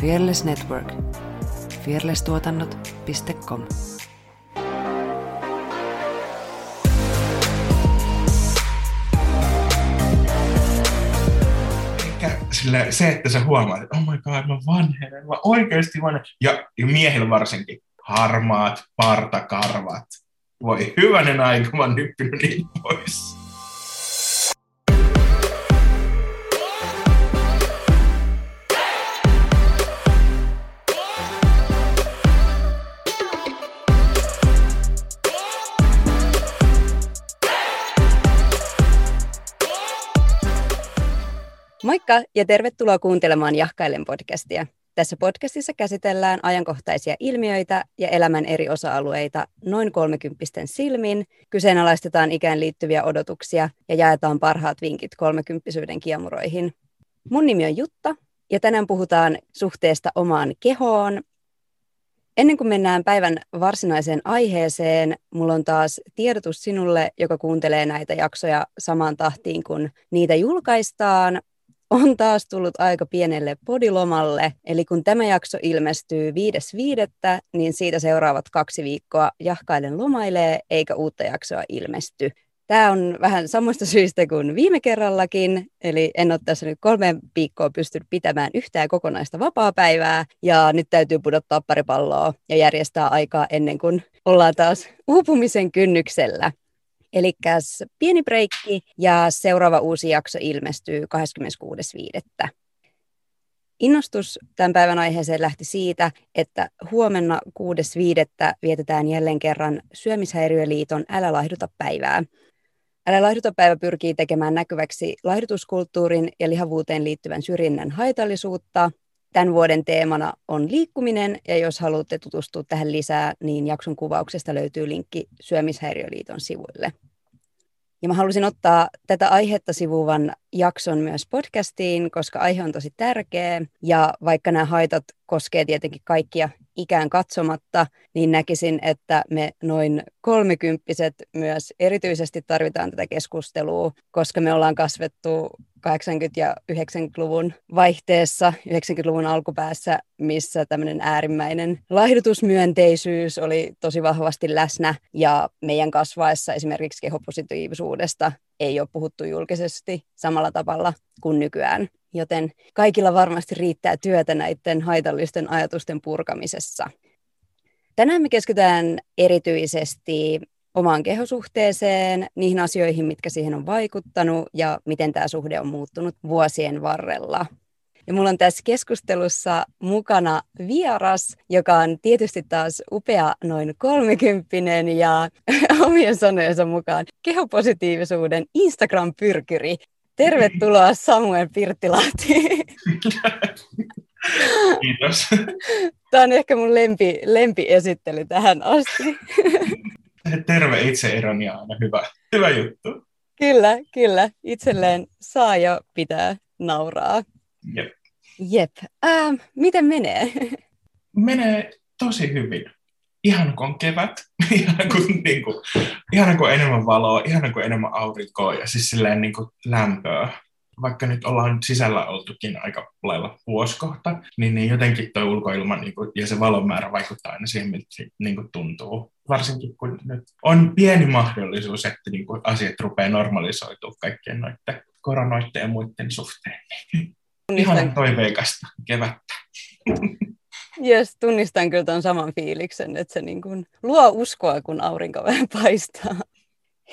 Fearless Network. fearlesstuotannot.com sille, se, että sä huomaat, että oh my god, mä vanhenen, mä oikeasti vanhenen. Ja, ja miehillä varsinkin, harmaat partakarvat. Voi hyvänen aika, mä oon nyppinyt niitä pois. Moikka ja tervetuloa kuuntelemaan Jahkailen podcastia. Tässä podcastissa käsitellään ajankohtaisia ilmiöitä ja elämän eri osa-alueita noin kolmekymppisten silmin, kyseenalaistetaan ikään liittyviä odotuksia ja jaetaan parhaat vinkit kolmekymppisyyden kiemuroihin. Mun nimi on Jutta ja tänään puhutaan suhteesta omaan kehoon. Ennen kuin mennään päivän varsinaiseen aiheeseen, mulla on taas tiedotus sinulle, joka kuuntelee näitä jaksoja samaan tahtiin, kun niitä julkaistaan on taas tullut aika pienelle podilomalle. Eli kun tämä jakso ilmestyy 5.5., niin siitä seuraavat kaksi viikkoa jahkailen lomailee, eikä uutta jaksoa ilmesty. Tämä on vähän samasta syystä kuin viime kerrallakin, eli en ole tässä nyt kolme viikkoa pystynyt pitämään yhtään kokonaista vapaa-päivää, ja nyt täytyy pudottaa pari palloa ja järjestää aikaa ennen kuin ollaan taas uupumisen kynnyksellä. Eli pieni breikki ja seuraava uusi jakso ilmestyy 26.5. Innostus tämän päivän aiheeseen lähti siitä, että huomenna 6.5. vietetään jälleen kerran Syömishäiriöliiton Älä laihduta päivää. Älä laihduta päivä pyrkii tekemään näkyväksi laihdutuskulttuurin ja lihavuuteen liittyvän syrjinnän haitallisuutta Tämän vuoden teemana on liikkuminen, ja jos haluatte tutustua tähän lisää, niin jakson kuvauksesta löytyy linkki Syömishäiriöliiton sivuille. Ja mä halusin ottaa tätä aihetta sivuvan jakson myös podcastiin, koska aihe on tosi tärkeä. Ja vaikka nämä haitat koskee tietenkin kaikkia ikään katsomatta, niin näkisin, että me noin kolmekymppiset myös erityisesti tarvitaan tätä keskustelua, koska me ollaan kasvettu 80- ja 90-luvun vaihteessa, 90-luvun alkupäässä, missä tämmöinen äärimmäinen laihdutusmyönteisyys oli tosi vahvasti läsnä ja meidän kasvaessa esimerkiksi kehopositiivisuudesta ei ole puhuttu julkisesti samalla tavalla kuin nykyään. Joten kaikilla varmasti riittää työtä näiden haitallisten ajatusten purkamisessa. Tänään me keskitytään erityisesti omaan kehosuhteeseen, niihin asioihin, mitkä siihen on vaikuttanut ja miten tämä suhde on muuttunut vuosien varrella. Ja mulla on tässä keskustelussa mukana vieras, joka on tietysti taas upea noin kolmekymppinen ja omien sanojensa mukaan kehopositiivisuuden Instagram-pyrkyri. Tervetuloa Samuel Pirttilahti. Kiitos. Tämä on ehkä mun lempi, lempiesittely tähän asti. Terve itse-ironia on aina hyvä, hyvä juttu. Kyllä, kyllä. Itselleen saa ja pitää nauraa. Jep. Jep. Äh, miten menee? Menee tosi hyvin. Ihan kun on kevät, ihan kun, niin kuin, ihan kun on enemmän valoa, ihan kun on enemmän aurinkoa ja siis silleen niin kuin lämpöä. Vaikka nyt ollaan sisällä oltukin aika lailla vuoskohta, niin, niin jotenkin tuo ulkoilma niin kuin, ja se valon määrä vaikuttaa aina siihen, miltä se niin kuin tuntuu. Varsinkin kun nyt on pieni mahdollisuus, että niin kuin, asiat rupeaa normalisoitua kaikkien noiden koronoiden ja muiden suhteen. Ihan toiveikasta kevättä. Jes, tunnistan kyllä tuon saman fiiliksen, että se niin kuin luo uskoa, kun aurinko vähän paistaa.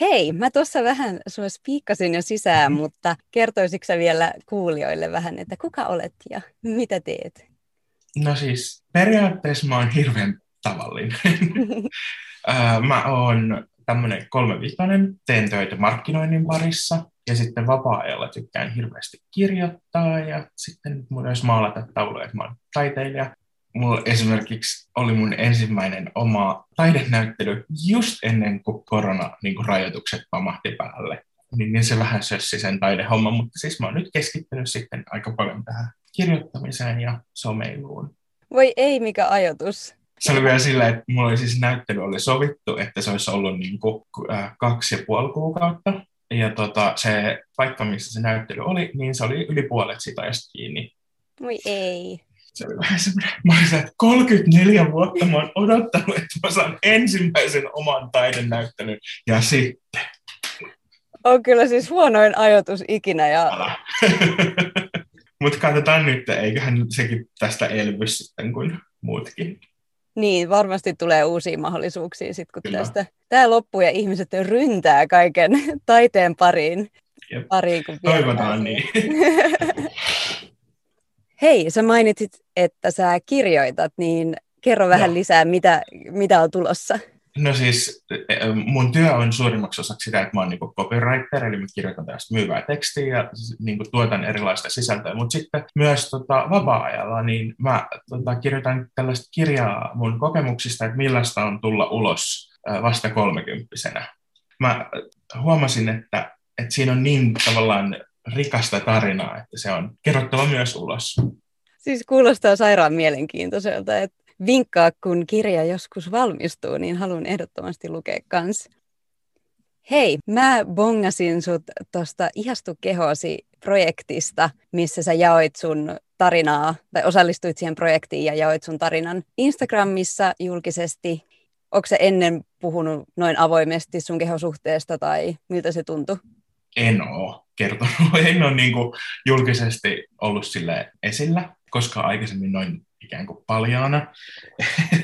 Hei, mä tuossa vähän sua spiikkasin jo sisään, mutta kertoisitko sä vielä kuulijoille vähän, että kuka olet ja mitä teet? No siis, periaatteessa mä oon hirveän tavallinen. mä oon tämmöinen kolmevitonen, teen töitä markkinoinnin parissa ja sitten vapaa-ajalla tykkään hirveästi kirjoittaa ja sitten myös maalata tauluja, että mä oon taiteilija. Mulla esimerkiksi oli mun ensimmäinen oma taidenäyttely just ennen kuin korona niin kuin rajoitukset pamahti päälle. Niin, niin se vähän sössi sen taidehomman, mutta siis mä oon nyt keskittynyt sitten aika paljon tähän kirjoittamiseen ja someiluun. Voi ei, mikä ajatus se oli vielä sillä, että mulla oli siis näyttely oli sovittu, että se olisi ollut niin kuin, äh, kaksi ja puoli kuukautta. Ja tota, se paikka, missä se näyttely oli, niin se oli yli puolet sitä ajasta kiinni. Voi ei. Se oli vähän semmoinen, mä olin että 34 vuotta mä oon odottanut, että mä saan ensimmäisen oman taidenäyttelyn, ja sitten. On kyllä siis huonoin ajoitus ikinä. Ja... Mutta katsotaan nyt, eiköhän sekin tästä elvy sitten kuin muutkin. Niin, varmasti tulee uusia mahdollisuuksia sitten, kun Kyllä. tästä tämä loppuu ja ihmiset ryntää kaiken taiteen pariin. Jep. pariin kun Toivotaan niin. Hei, sä mainitsit, että sä kirjoitat, niin kerro vähän no. lisää, mitä, mitä on tulossa. No siis mun työ on suurimmaksi osaksi sitä, että mä oon niin copywriter, eli mä kirjoitan tästä myyvää tekstiä ja niin tuotan erilaista sisältöä, mutta sitten myös tota, vapaa-ajalla niin mä tota, kirjoitan tällaista kirjaa mun kokemuksista, että millaista on tulla ulos vasta kolmekymppisenä. Mä huomasin, että, että siinä on niin tavallaan rikasta tarinaa, että se on kerrottava myös ulos. Siis kuulostaa sairaan mielenkiintoiselta, että vinkkaa, kun kirja joskus valmistuu, niin haluan ehdottomasti lukea kans. Hei, mä bongasin sut tuosta Ihastu kehosi projektista, missä sä jaoit sun tarinaa, tai osallistuit siihen projektiin ja jaoit sun tarinan Instagramissa julkisesti. Onko se ennen puhunut noin avoimesti sun kehosuhteesta tai miltä se tuntui? En ole kertonut. En ole niin kuin julkisesti ollut sille esillä, koska aikaisemmin noin ikään kuin paljaana.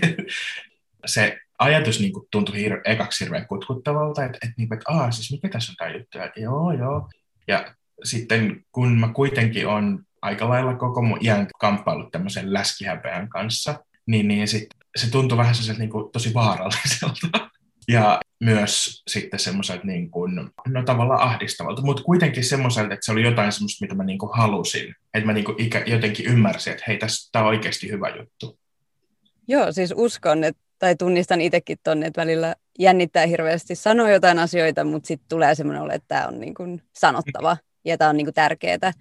se ajatus niin kuin, tuntui hir- ekaksi hirveän kutkuttavalta, että, että, niin kuin, että Aa, siis mikä tässä on tämä juttu, että joo, joo. Ja sitten kun mä kuitenkin on aika lailla koko mun iän kamppailut tämmöisen läskihäpeän kanssa, niin, niin sit, se tuntui vähän niin kuin, tosi vaaralliselta. Ja myös sitten semmoiselta niin kuin, no tavallaan ahdistavalta, mutta kuitenkin semmoiselta, että se oli jotain semmoista, mitä mä niin kuin halusin. Että mä niin kuin ikä, jotenkin ymmärsin, että hei, tämä on oikeasti hyvä juttu. Joo, siis uskon, että, tai tunnistan itsekin tonne, että välillä jännittää hirveästi sanoa jotain asioita, mutta sitten tulee semmoinen olo, että tämä on niin kuin sanottava ja tämä on niin kuin tärkeää.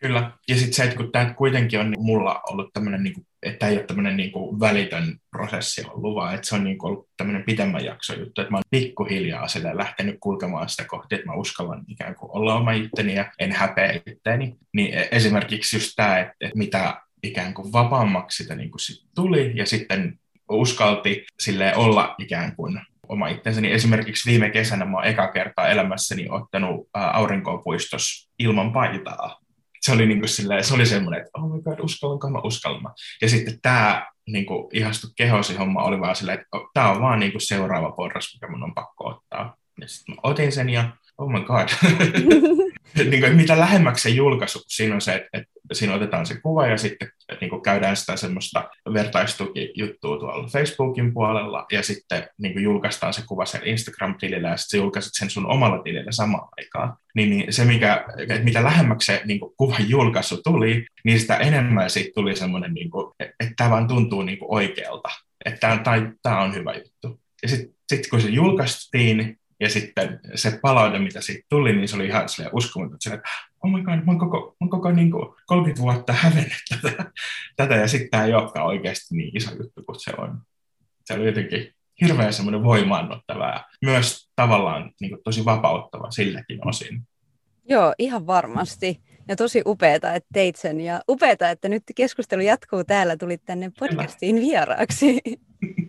Kyllä, ja sitten se, että kun tämä kuitenkin on mulla ollut tämmöinen, niin että ei ole tämmöinen niin kuin välitön prosessi ollut, vaan että se on niin kuin ollut tämmöinen pitemmän jakso juttu, että mä oon pikkuhiljaa sille lähtenyt kulkemaan sitä kohti, että mä uskallan ikään kuin olla oma itteni ja en häpeä itteeni. Niin e, esimerkiksi just tämä, että, että mitä ikään kuin vapaammaksi sitä niin kuin sit tuli ja sitten uskalti sille olla ikään kuin oma itsensä, niin esimerkiksi viime kesänä mä oon eka kertaa elämässäni ottanut aurinkoon puistossa ilman paitaa se oli, niin kuin silleen, se oli semmoinen, että oh my god, uskallanko mä uskallan. Ja sitten tämä niin kuin, ihastu kehosi homma oli vaan silleen, että tämä on vaan niin kuin, seuraava porras, mikä mun on pakko ottaa. Ja sitten mä otin sen ja oh my god. niin kuin, mitä lähemmäksi se julkaisu, siinä on se, että, että siinä otetaan se kuva ja sitten niin kuin käydään sitä semmoista vertaistukijuttua tuolla Facebookin puolella ja sitten niin kuin julkaistaan se kuva sen Instagram-tilillä ja sitten julkaiset sen sun omalla tilillä samaan aikaan. Niin, niin se, mikä, että mitä lähemmäksi se niin kuin kuvan julkaisu tuli, niin sitä enemmän siitä tuli semmoinen, niin kuin, että tämä vaan tuntuu niin kuin oikealta. Että tämä on hyvä juttu. Ja sitten sit kun se julkaistiin, ja sitten se palaute, mitä siitä tuli, niin se oli ihan uskomaton, että oh my god, mä oon koko, mä oon koko niin kuin 30 vuotta hävennyt tätä, tätä ja sitten tämä ei olekaan oikeasti niin iso juttu kuin se on. Se oli jotenkin hirveän semmoinen voimaannuttava ja myös tavallaan niin kuin tosi vapauttava silläkin osin. Joo, ihan varmasti. Ja tosi upeeta, että teit sen. Ja upeeta, että nyt keskustelu jatkuu täällä. Tulit tänne podcastiin Hyvä.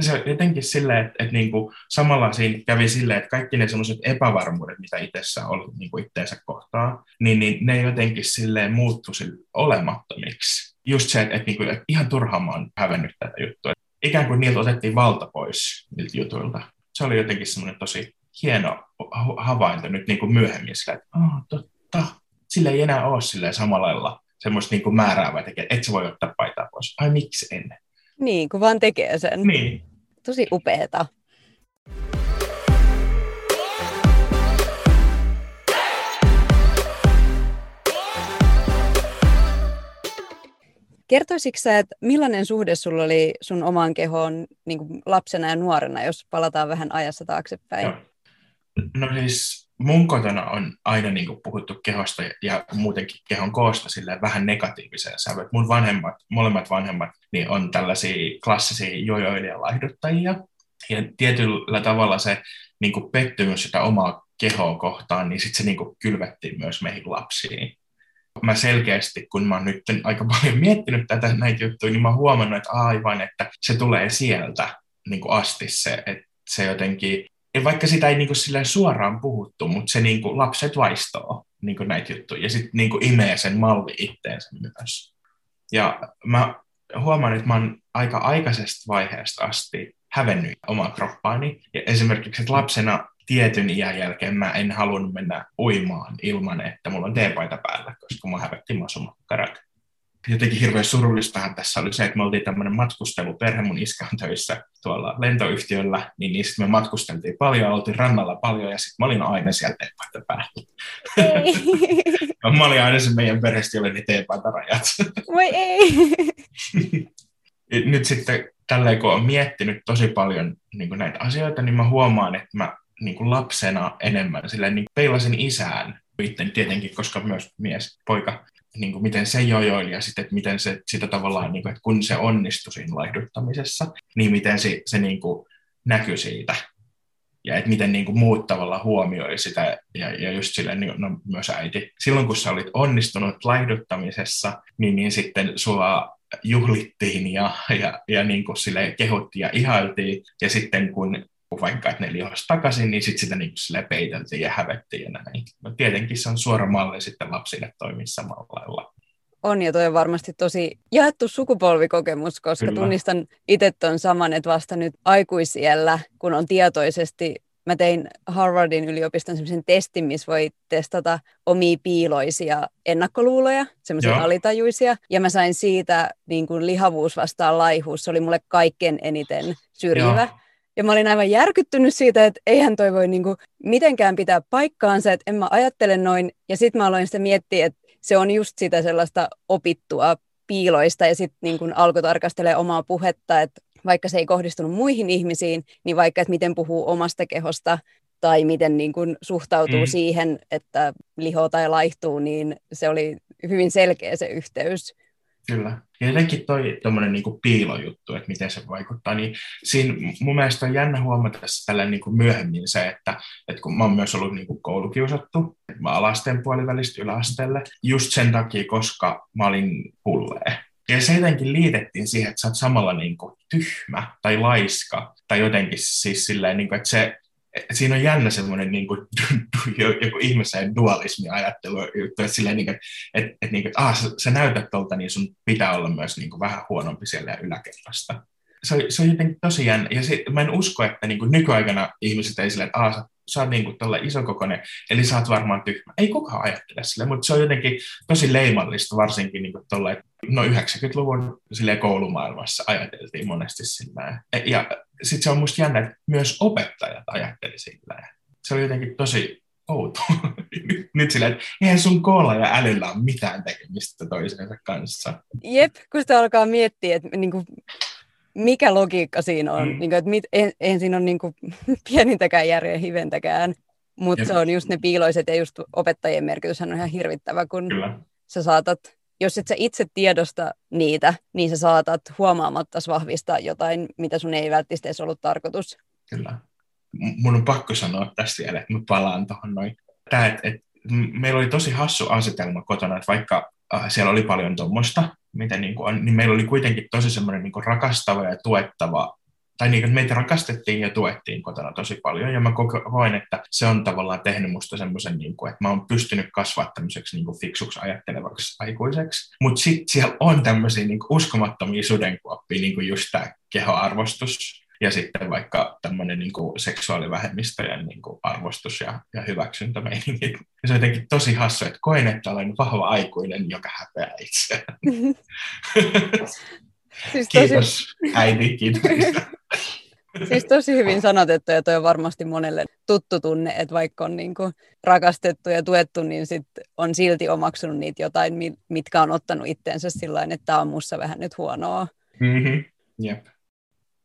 vieraaksi. se jotenkin silleen, että, että niin kuin samalla siinä kävi silleen, että kaikki ne semmoiset epävarmuudet, mitä itsessä on ollut niin kuin itteensä kohtaa, niin, niin ne jotenkin silleen muuttu sille olemattomiksi. Just se, että, että, niin kuin, että ihan turhaan mä oon hävennyt tätä juttua. Ikään kuin niiltä otettiin valta pois niiltä jutuilta. Se oli jotenkin semmoinen tosi hieno havainto nyt niin kuin myöhemmin sillä, että oh, totta, sillä ei enää ole silleen samalla lailla semmoista niin kuin määräävää tekijää, että et sä voi ottaa paitaa pois. Ai miksi ennen? Niin, kun vaan tekee sen. Niin. Tosi upeeta. Kertoisitko sä, että millainen suhde sulla oli sun omaan kehoon niin lapsena ja nuorena, jos palataan vähän ajassa taaksepäin? No, no siis mun kotona on aina niin kuin puhuttu kehosta ja muutenkin kehon koosta vähän negatiiviseen sävyyn. Mun vanhemmat, molemmat vanhemmat, niin on tällaisia klassisia jojoilija laihduttajia. Ja tietyllä tavalla se niin kuin pettymys sitä omaa kehoa kohtaan, niin sitten se niin kuin kylvettiin myös meihin lapsiin. mä selkeästi, kun mä oon nyt aika paljon miettinyt tätä näitä juttuja, niin mä oon huomannut, että aivan, että se tulee sieltä niin kuin asti se, että se jotenkin, vaikka sitä ei niin kuin suoraan puhuttu, mutta se niin kuin lapset vaistoo niin kuin näitä juttuja ja sitten niin kuin imee sen malli itteensä myös. Ja mä huomaan, että mä oon aika aikaisesta vaiheesta asti hävennyt omaa kroppaani. Ja esimerkiksi, että lapsena tietyn iän jälkeen mä en halunnut mennä uimaan ilman, että mulla on teepaita päällä, koska mä hävetti masumakkarat. Jotenkin hirveän surullistahan tässä oli se, että me oltiin tämmöinen matkusteluperhe, mun iskä on töissä tuolla lentoyhtiöllä, niin, niin sitten me matkusteltiin paljon, oltiin rannalla paljon ja sitten mä olin aina siellä teepaita päällä. mä olin aina se meidän perheestä, jolle ne teepaita rajat. Voi ei! Nyt sitten tälleen, kun olen miettinyt tosi paljon niin näitä asioita, niin mä huomaan, että mä niin lapsena enemmän silleen, niin peilasin isään itse tietenkin, koska myös mies, poika, niin kuin miten se jojoili ja sitten, että miten se sitä tavallaan, niin kuin, että kun se onnistui siinä laihduttamisessa, niin miten se, se niin kuin näkyi siitä. Ja että miten niin kuin muut tavalla huomioi sitä, ja, ja just silleen, niin, no, myös äiti. Silloin kun sä olit onnistunut laihduttamisessa, niin, niin sitten sua juhlittiin ja, ja, ja niin kuin sille kehuttiin ja ihailtiin. Ja sitten kun vaikka että ne lihos takaisin, niin sitten sitä niin kuin peiteltiin ja hävettiin ja näin. No tietenkin se on suora malli sitten lapsille toimia samalla lailla. On ja toi on varmasti tosi jaettu sukupolvikokemus, koska Kyllä. tunnistan itse tuon saman, että vasta nyt aikuisiellä, kun on tietoisesti mä tein Harvardin yliopiston semmoisen testin, missä voi testata omia piiloisia ennakkoluuloja, semmoisia alitajuisia. Ja mä sain siitä niin kuin lihavuus vastaan laihuus. Se oli mulle kaikkein eniten syrjivä. Joo. Ja mä olin aivan järkyttynyt siitä, että eihän toi voi niin kuin mitenkään pitää paikkaansa, että en mä ajattele noin. Ja sitten mä aloin sitä miettiä, että se on just sitä sellaista opittua piiloista ja sitten niin alkoi tarkastella omaa puhetta, että vaikka se ei kohdistunut muihin ihmisiin, niin vaikka, että miten puhuu omasta kehosta tai miten niin kuin suhtautuu mm. siihen, että liho tai laihtuu, niin se oli hyvin selkeä se yhteys. Kyllä. Ja jotenkin toi tuommoinen niin piilojuttu, että miten se vaikuttaa, niin siinä mun mielestä on jännä huomata tällä niin kuin myöhemmin se, että, että kun mä oon myös ollut niin kuin koulukiusattu, että mä alasteen puolivälistä yläasteelle, just sen takia, koska mä olin pullee. Ja se jotenkin liitettiin siihen, että sä oot samalla niin kuin tyhmä tai laiska tai jotenkin siis silleen, niin kuin, että se, siinä on jännä semmoinen niin kuin, joku ihmisen dualismi-ajattelu, että, silleen, niin kuin, että, että, niin kuin, että ah, sä, sä näytät tuolta, niin sun pitää olla myös niin kuin, vähän huonompi siellä yläkerrasta. Se on, se on jotenkin tosi jännä. Ja se, mä en usko, että niin kuin nykyaikana ihmiset ei silleen, että ah, sä oot niin kuin isokokoinen, eli sä oot varmaan tyhmä. Ei kukaan ajattele sille, mutta se on jotenkin tosi leimallista, varsinkin niin kuin tuolla, no 90-luvun sille koulumaailmassa ajateltiin monesti sillä. E, ja sitten se on musta jännä, että myös opettajat ajatteli sillä. Se oli jotenkin tosi outo. Nyt silleen, että eihän sun koolla ja älyllä ole mitään tekemistä toisensa kanssa. Jep, kun sitä alkaa miettiä, että niin kuin, mikä logiikka siinä on. Mm. Niin kuin, että mit, eihän siinä ole niin kuin, pienintäkään järjen hiventäkään. Mutta se on just ne piiloiset ja just opettajien merkitys on ihan hirvittävä, kun Kyllä. sä saatat jos et sä itse tiedosta niitä, niin sä saatat huomaamatta vahvistaa jotain, mitä sun ei välttämättä edes ollut tarkoitus. Kyllä. Mun on pakko sanoa tästä vielä, että mä palaan tuohon noin. Tää, et, et, meillä oli tosi hassu asetelma kotona, että vaikka siellä oli paljon tuommoista, mitä niin kuin on, niin meillä oli kuitenkin tosi semmoinen niin rakastava ja tuettava tai niin, että meitä rakastettiin ja tuettiin kotona tosi paljon, ja mä koen, että se on tavallaan tehnyt musta semmoisen, niin kuin, että mä oon pystynyt kasvaa tämmöiseksi niin kuin fiksuksi ajattelevaksi aikuiseksi, mutta sitten siellä on tämmöisiä niin kuin uskomattomia sudenkuoppia, niin kuin just tämä kehoarvostus, ja sitten vaikka tämmöinen niin kuin seksuaalivähemmistöjen niin kuin arvostus ja, ja hyväksyntä meininki. Ja se on jotenkin tosi hassu, että koen, että olen vahva aikuinen, joka häpeää itseään. Siis tosi... Kiitos äiti, kiitos. Siis tosi hyvin sanotettu ja toi on varmasti monelle tuttu tunne, että vaikka on niin kuin rakastettu ja tuettu, niin sit on silti omaksunut niitä jotain, mitkä on ottanut itteensä sillä että tämä on mussa vähän nyt huonoa. Mm-hmm. Jep.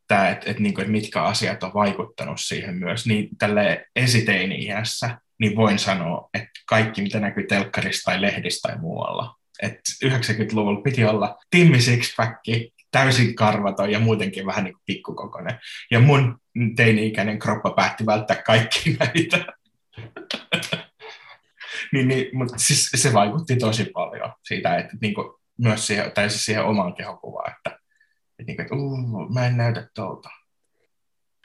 Tämä, että et, niinku, et mitkä asiat on vaikuttanut siihen myös, niin tälle esiteini-iässä, niin voin sanoa, että kaikki mitä näkyy telkkarista tai lehdistä tai muualla, että 90-luvulla piti olla Timmy Sixpack, täysin karvaton ja muutenkin vähän niin kuin pikkukokoinen. Ja mun teini-ikäinen kroppa päätti välttää kaikki näitä. niin, niin, mutta siis se vaikutti tosi paljon siitä, että niin kuin, myös siihen, tai siis siihen omaan kehokuvaan, että, että, niin kuin, että uh, mä en näytä tuolta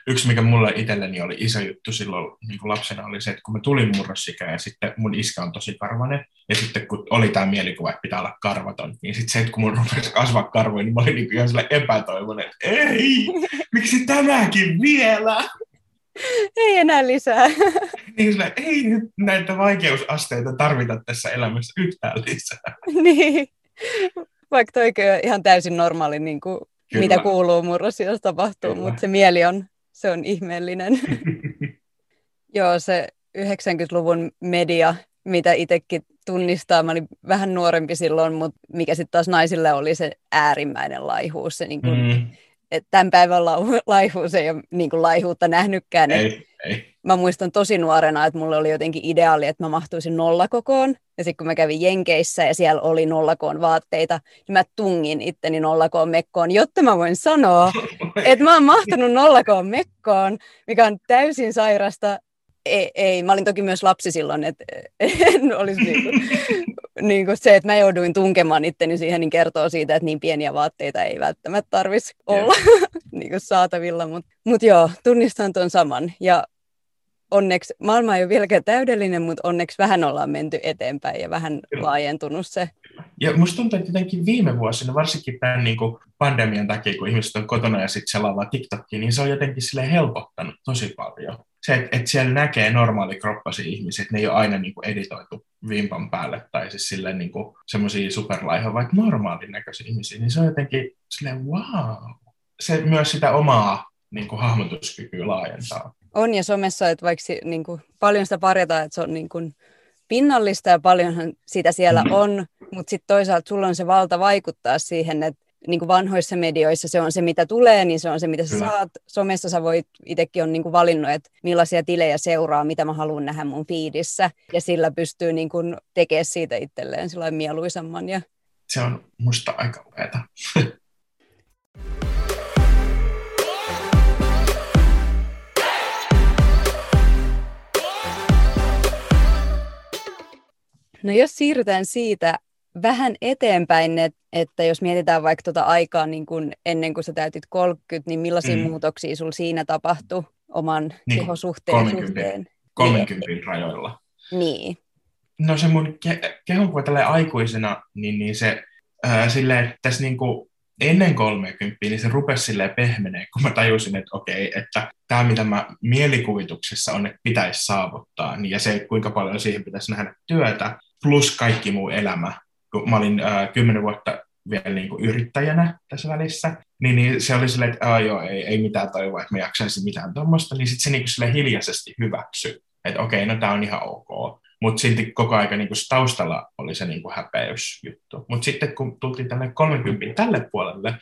yksi, mikä mulle itselleni oli iso juttu silloin niin kuin lapsena, oli se, että kun mä tulin murrosikään ja sitten mun iskä on tosi karvanen, ja sitten kun oli tämä mielikuva, että pitää olla karvaton, niin sitten se, että kun mun rupesi kasvaa karvoja, niin mä olin niin ihan sille epätoivoinen, että ei, miksi tämäkin vielä? Ei enää lisää. Niin sille, ei nyt näitä vaikeusasteita tarvita tässä elämässä yhtään lisää. Niin, vaikka toikin on ihan täysin normaali, niin kuin, mitä kuuluu murrosiassa tapahtuu, Kyllä. mutta se mieli on se on ihmeellinen. Joo, se 90-luvun media, mitä itsekin tunnistaa. Mä olin vähän nuorempi silloin, mutta mikä sitten taas naisille oli se äärimmäinen laihuus. Se niin kuin, mm. että tämän päivän laihuus ei ole niin kuin laihuutta nähnytkään. Ei, ei. Mä muistan tosi nuorena, että mulla oli jotenkin ideaali, että mä mahtuisin nollakokoon. Ja sitten kun mä kävin Jenkeissä ja siellä oli nollakoon vaatteita, niin mä tungin itteni nollakoon mekkoon, jotta mä voin sanoa, että mä oon mahtunut nollakoon mekkoon, mikä on täysin sairasta. Ei, ei, mä olin toki myös lapsi silloin, että en olisi niin kuin, niin kuin se, että mä jouduin tunkemaan itteni siihen, niin kertoo siitä, että niin pieniä vaatteita ei välttämättä tarvitsisi olla niin kuin saatavilla. Mutta mut joo, tunnistan tuon saman. Ja onneksi, maailma ei ole vieläkään täydellinen, mutta onneksi vähän ollaan menty eteenpäin ja vähän Kyllä. laajentunut se. Ja musta tuntuu, että jotenkin viime vuosina, varsinkin tämän niin kuin pandemian takia, kun ihmiset on kotona ja sitten selaavat TikTokia, niin se on jotenkin sille helpottanut tosi paljon. Se, että, että siellä näkee normaali kroppasi ihmisiä, että ne ei ole aina niin kuin editoitu vimpan päälle tai siis silleen niin kuin semmoisia superlaihoja, vaikka normaalin näköisiä ihmisiä, niin se on jotenkin silleen wow. Se myös sitä omaa niin kuin hahmotuskykyä laajentaa. On ja somessa, että vaikka niin kuin, paljon sitä parjataan, että se on niin kuin, pinnallista ja paljonhan sitä siellä mm. on, mutta sitten toisaalta sulla on se valta vaikuttaa siihen, että niin kuin vanhoissa medioissa se on se, mitä tulee, niin se on se, mitä sä Kyllä. saat. Somessa sä voit, itsekin on niin kuin valinnut, että millaisia tilejä seuraa, mitä mä haluan nähdä mun fiidissä, ja sillä pystyy niin kuin tekemään siitä itselleen mieluisamman. Ja... Se on musta aika upeata. No jos siirrytään siitä vähän eteenpäin, että, että jos mietitään vaikka tuota aikaa niin kun ennen kuin sä täytit 30, niin millaisia mm. muutoksia sulla siinä tapahtui oman niin, kehosuhteen 30, suhteen? 30 niin. rajoilla. Niin. No se mun ke- kehonkuva tälle aikuisena, niin, niin se ää, silleen, tässä niin kuin ennen 30, niin se rupesi silleen pehmenee, kun mä tajusin, että okei, että tämä mitä mä mielikuvituksessa on, että pitäisi saavuttaa, niin ja se, kuinka paljon siihen pitäisi nähdä työtä, plus kaikki muu elämä. Kun mä olin kymmenen vuotta vielä niin kuin yrittäjänä tässä välissä, niin, niin se oli silleen, että joo, ei, ei mitään toivoa, että mä jaksaisin mitään tuommoista, niin sitten se niin kuin hiljaisesti hyväksyi, että okei, no tämä on ihan ok. Mutta silti koko ajan niin taustalla oli se niin häpeysjuttu. Mutta sitten kun tultiin tälle 30 tälle puolelle,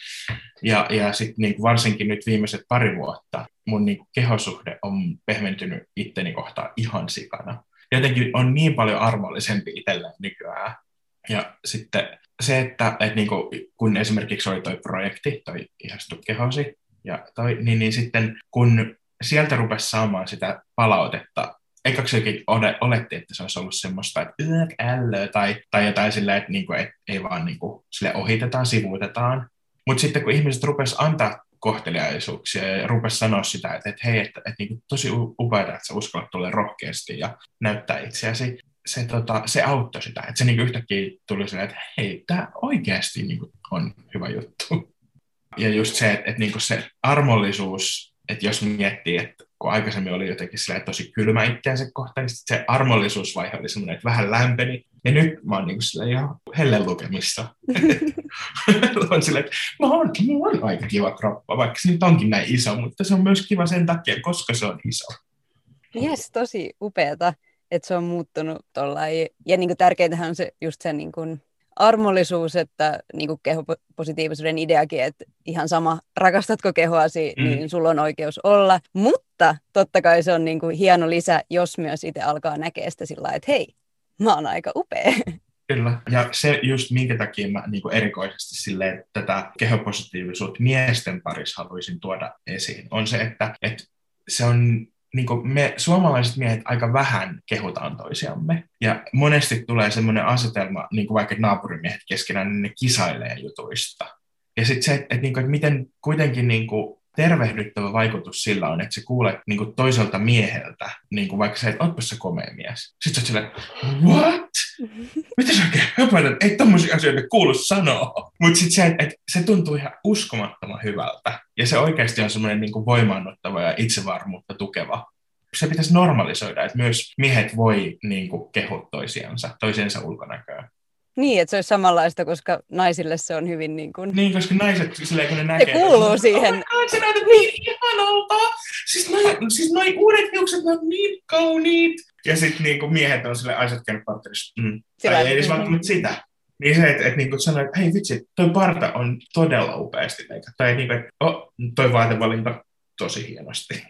ja, ja sitten niin varsinkin nyt viimeiset pari vuotta, mun niin kehosuhde on pehmentynyt itteni kohtaan ihan sikana jotenkin on niin paljon armollisempi itselleen nykyään. Ja sitten se, että, että niin kuin, kun esimerkiksi oli toi projekti, toi ihastu kehosi, ja toi, niin, niin sitten kun sieltä rupesi saamaan sitä palautetta, ekaksi jokin oletti, että se olisi ollut semmoista, että ällö, tai, tai jotain silleen, että, niin kuin, että ei vaan niin kuin, sille ohitetaan, sivuutetaan. Mutta sitten kun ihmiset rupesivat antaa kohteliaisuuksia ja rupesi sanoa sitä, että, että hei, että, että, että niin tosi upeaa, että sä uskallat tulla rohkeasti ja näyttää itseäsi. Se, tota, se auttoi sitä, että se niin yhtäkkiä tuli silleen, että hei, tämä oikeasti niin kuin, on hyvä juttu. Ja just se, että, että niin se armollisuus, että jos miettii, että kun aikaisemmin oli jotenkin tosi kylmä itseänsä kohtaan, niin se armollisuusvaihe oli semmoinen, että vähän lämpeni. Ja nyt mä oon niin sillä ihan hellen lukemissa. on silleen, että mä oon, mulla on aika kiva kroppa, vaikka se nyt onkin näin iso, mutta se on myös kiva sen takia, koska se on iso. Jes, tosi upeata, että se on muuttunut tuollain. Ja niin tärkeintähän on se, just se niin kuin armollisuus, että niin kuin kehopositiivisuuden ideakin, että ihan sama, rakastatko kehoasi, mm. niin sulla on oikeus olla. Mutta totta kai se on niin kuin hieno lisä, jos myös itse alkaa näkeä sitä sillä että hei, mä oon aika upea. Kyllä, ja se just minkä takia mä niin kuin erikoisesti silleen, tätä kehopositiivisuutta miesten parissa haluaisin tuoda esiin, on se, että, että se on niin me suomalaiset miehet aika vähän kehutaan toisiamme. Ja monesti tulee semmoinen asetelma, niin kuin vaikka naapurimiehet keskenään, niin ne kisailee jutuista. Ja sitten se, että, että, niin kuin, että miten kuitenkin niin kuin, tervehdyttävä vaikutus sillä on, että sä kuulet niin kuin toiselta mieheltä, niin kuin vaikka sä et ootpa se komea mies. Sitten sä oot silleen, what? Mitä sä oikein höpötät? Ei tommosia asioita kuulu sanoa. Mutta sitten se, että, että se tuntuu ihan uskomattoman hyvältä. Ja se oikeasti on semmoinen niin voimaannuttava ja itsevarmuutta tukeva se pitäisi normalisoida, että myös miehet voi niin kuin, kehua toisiansa, toisiensa ulkonäköä. Niin, että se olisi samanlaista, koska naisille se on hyvin niin kuin... Niin, koska naiset, silleen kun ne näkee... Se kuuluu että, siihen. Oh God, sä näytät niin ihanalta! Siis noi, siis noi uudet hiukset, ne on niin kauniit! Ja sitten niin miehet on sä käynyt partnerissa. Mm. Tai ei edes välttämättä sitä. Niin se, että, että niin kuin sanoo, että hei vitsi, toi parta on todella upeasti leikattu. Tai niin kuin, että oh, toi vaatevalinta tosi hienosti.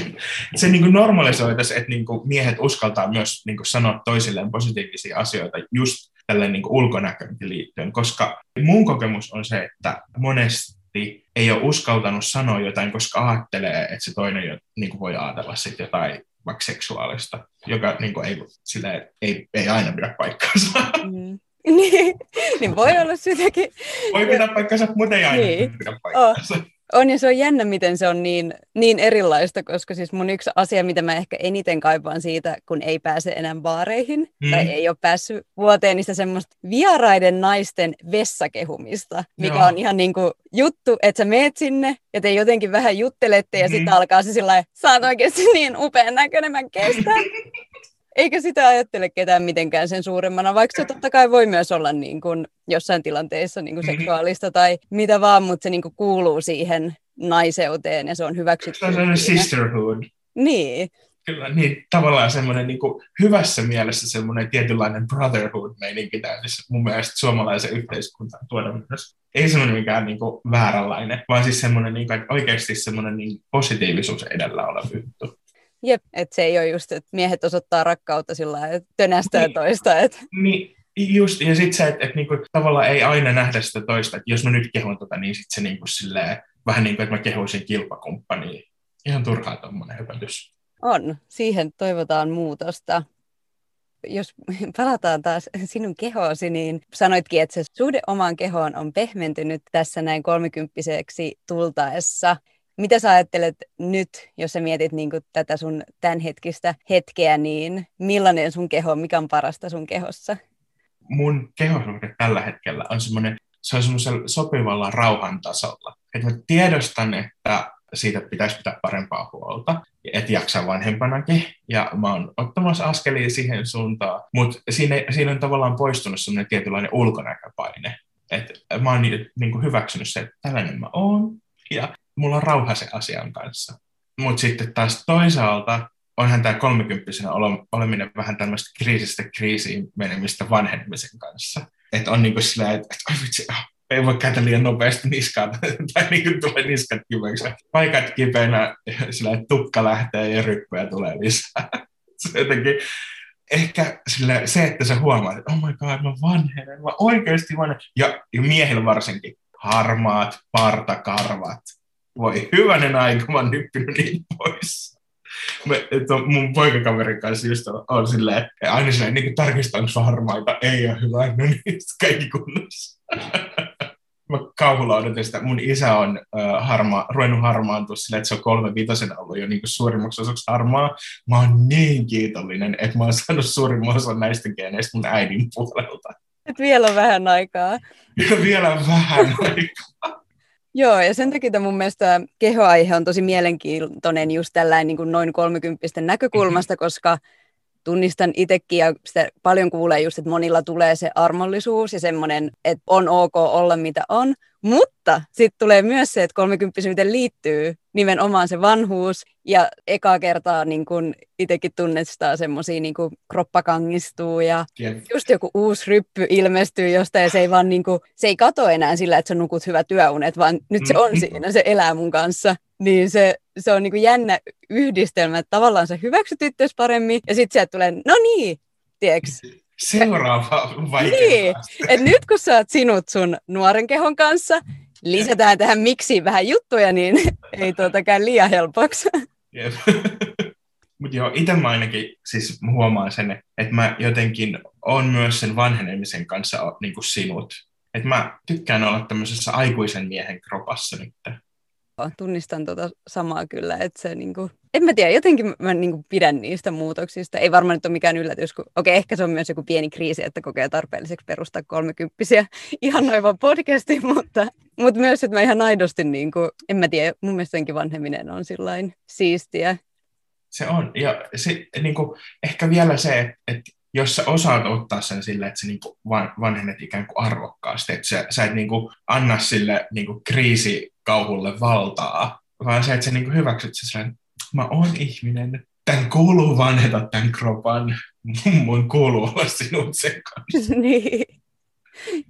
se niin kuin normalisoitaisiin, että niin kuin miehet uskaltaa myös niin kuin sanoa toisilleen positiivisia asioita just tälle niin ulkonäköönkin liittyen, koska mun kokemus on se, että monesti ei ole uskaltanut sanoa jotain, koska ajattelee, että se toinen jo, niin kuin voi ajatella sitten jotain vaikka seksuaalista, joka niin kuin ei, sille, ei, ei aina pidä paikkaansa. Mm. niin, niin voi olla sitäkin. Voi pitää paikkansa, mutta ei aina niin. pidä paikkaansa. Oh. On ja se on jännä, miten se on niin, niin erilaista, koska siis mun yksi asia, mitä mä ehkä eniten kaipaan siitä, kun ei pääse enää baareihin, mm. tai ei ole päässyt vuoteen, niin semmoista vieraiden naisten vessakehumista, mikä Joo. on ihan niin kuin juttu, että sä meet sinne ja te jotenkin vähän juttelette ja mm. sitten alkaa se sillä sä oot oikeasti niin upean näköinen, mä kestän. eikä sitä ajattele ketään mitenkään sen suuremmana, vaikka se totta kai voi myös olla niin kuin jossain tilanteessa niin kuin mm-hmm. seksuaalista tai mitä vaan, mutta se niin kuin kuuluu siihen naiseuteen ja se on hyväksytty. Se on sellainen sisterhood. Niin. Kyllä, niin tavallaan semmoinen niin kuin, hyvässä mielessä semmoinen tietynlainen brotherhood-meininki täytyisi mun mielestä suomalaisen yhteiskuntaan tuoda myös. Ei semmoinen mikään niin kuin, vääränlainen, vaan siis semmoinen niin kuin, oikeasti semmoinen niin, positiivisuus edellä oleva juttu. Jep, että se ei ole just, että miehet osoittaa rakkautta sillä lailla, että tönästää niin, toista. Että... Niin, just, ja sitten se, että, että niinku, tavallaan ei aina nähdä sitä toista, että jos mä nyt kehun tota, niin sitten se niinku silleen, vähän niin kuin, että mä kehuisin kilpakumppaniin. Ihan turhaa tuommoinen höpötys. On, siihen toivotaan muutosta. Jos palataan taas sinun kehoosi, niin sanoitkin, että se suhde omaan kehoon on pehmentynyt tässä näin kolmikymppiseksi tultaessa. Mitä sä ajattelet nyt, jos sä mietit niin tätä sun tämänhetkistä hetkeä, niin millainen sun keho, mikä on parasta sun kehossa? Mun kehosuhde tällä hetkellä on semmoinen, se on semmoisella sopivalla rauhan tasolla. Että mä tiedostan, että siitä pitäisi pitää parempaa huolta, että jaksaa vanhempanakin, ja mä oon ottamassa askelia siihen suuntaan, mutta siinä, siinä on tavallaan poistunut semmoinen tietynlainen ulkonäköpaine, että mä oon niin, niin hyväksynyt se, että tällainen mä oon, ja mulla on rauha sen asian kanssa. Mutta sitten taas toisaalta onhan tämä kolmekymppisenä oleminen vähän tämmöistä kriisistä kriisiin menemistä vanhenemisen kanssa. Että on niinku sillä, että et, vitsi, oh, ei voi käydä liian nopeasti niskaan, tai niin tulee niskat kiveksi. Paikat kipeänä, sillä että tukka lähtee ja ryppyjä tulee lisää. Se jotenkin, ehkä sillä, se, että sä huomaat, että oh my god, mä vanhenen, mä oikeasti vanhenen. Ja, ja miehillä varsinkin, harmaat partakarvat, voi hyvänen aika, mä oon nyppinyt niin pois. Me, että mun poikakaverin kanssa just on, on silleen, aina silleen, niin tarkistaa, onko harmaita, ei ole hyvä, no niin, kaikki kunnossa. mä kauhulla odotin sitä. Mun isä on äh, harma, ruvennut harmaantua silleen, että se on kolme viitosena ollut jo niin suurimmaksi osaksi harmaa. Mä oon niin kiitollinen, että mä oon saanut suurimman osan näistä geeneistä mun äidin puolelta. Et vielä on vähän aikaa. Ja vielä vähän aikaa. Joo, ja sen takia mun mielestä kehoaihe on tosi mielenkiintoinen just tällainen niin kuin noin kolmekymppisten näkökulmasta, mm-hmm. koska tunnistan itsekin ja sitä paljon kuulee just, että monilla tulee se armollisuus ja semmoinen, että on ok olla mitä on, mutta sitten tulee myös se, että kolmekymppisyyteen liittyy nimenomaan se vanhuus ja eka kertaa niin kun itsekin tunnistaa semmoisia niin kroppa kangistuu ja yeah. just joku uusi ryppy ilmestyy jostain ja se ei vaan niin kuin, se ei kato enää sillä, että sä nukut hyvät työunet, vaan nyt se on mm-hmm. siinä, se elää mun kanssa. Niin se, se on niin kuin jännä yhdistelmä, että tavallaan sä hyväksyt itse paremmin ja sitten sieltä tulee, no niin, tieks, Seuraava vaikea Niin, että nyt kun sä oot sinut sun nuoren kehon kanssa, lisätään tähän miksi vähän juttuja, niin ei tuota käy liian helpoksi. Yep. Mutta joo, itse mä ainakin siis huomaan sen, että mä jotenkin on myös sen vanhenemisen kanssa niin kuin sinut. Että mä tykkään olla tämmöisessä aikuisen miehen kropassa nyt. Tunnistan tuota samaa kyllä, että se niinku, en mä tiedä, jotenkin mä niinku pidän niistä muutoksista. Ei varmaan nyt ole mikään yllätys, kun okei, okay, ehkä se on myös joku pieni kriisi, että kokee tarpeelliseksi perustaa kolmekymppisiä ihan noin vaan podcasti, mutta, mutta myös, että mä ihan aidosti, niinku, en mä tiedä, mun mielestä senkin vanheminen on sillain siistiä. Se on, ja se, niinku, ehkä vielä se, että, että jos sä osaat ottaa sen sille, että sä niinku vanhennet ikään kuin arvokkaasti, että sä, sä et niinku anna sille niinku kriisikauhulle valtaa, vaan se, että sä niinku hyväksyt sen, mä oon ihminen, tämän kuuluu vanheta tämän kropan, mun kuuluu olla sinut sen kanssa. niin.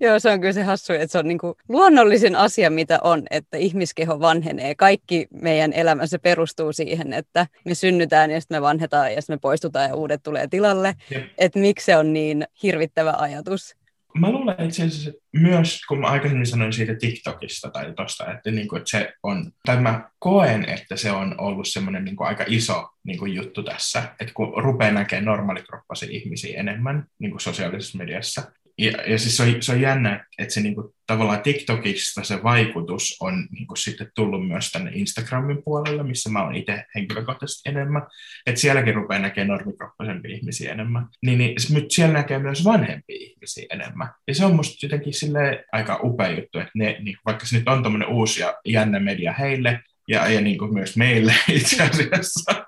Joo, se on kyllä se hassu, että se on niin kuin luonnollisin asia, mitä on, että ihmiskeho vanhenee. Kaikki meidän elämässä perustuu siihen, että me synnytään ja sitten me vanhetaan ja sitten me poistutaan ja uudet tulee tilalle. Että miksi se on niin hirvittävä ajatus? Mä luulen itse asiassa myös, kun mä aikaisemmin sanoin siitä TikTokista tai tosta, että, niin kuin, että se on, tai mä koen, että se on ollut semmoinen niin aika iso niin kuin juttu tässä, että kun rupeaa näkemään normaalikroppaisia ihmisiä enemmän niin kuin sosiaalisessa mediassa, ja, ja siis se on, se on jännä, että se niinku, tavallaan TikTokista se vaikutus on niinku sitten tullut myös tänne Instagramin puolelle, missä mä oon itse henkilökohtaisesti enemmän. Että sielläkin rupeaa näkemään normikroppaisempia ihmisiä enemmän. Niin, niin mutta siellä näkee myös vanhempia ihmisiä enemmän. Ja se on musta jotenkin sille aika upea juttu, että ne, niin, vaikka se nyt on tämmöinen uusi ja jännä media heille, ja, ja niin kuin myös meille itse asiassa,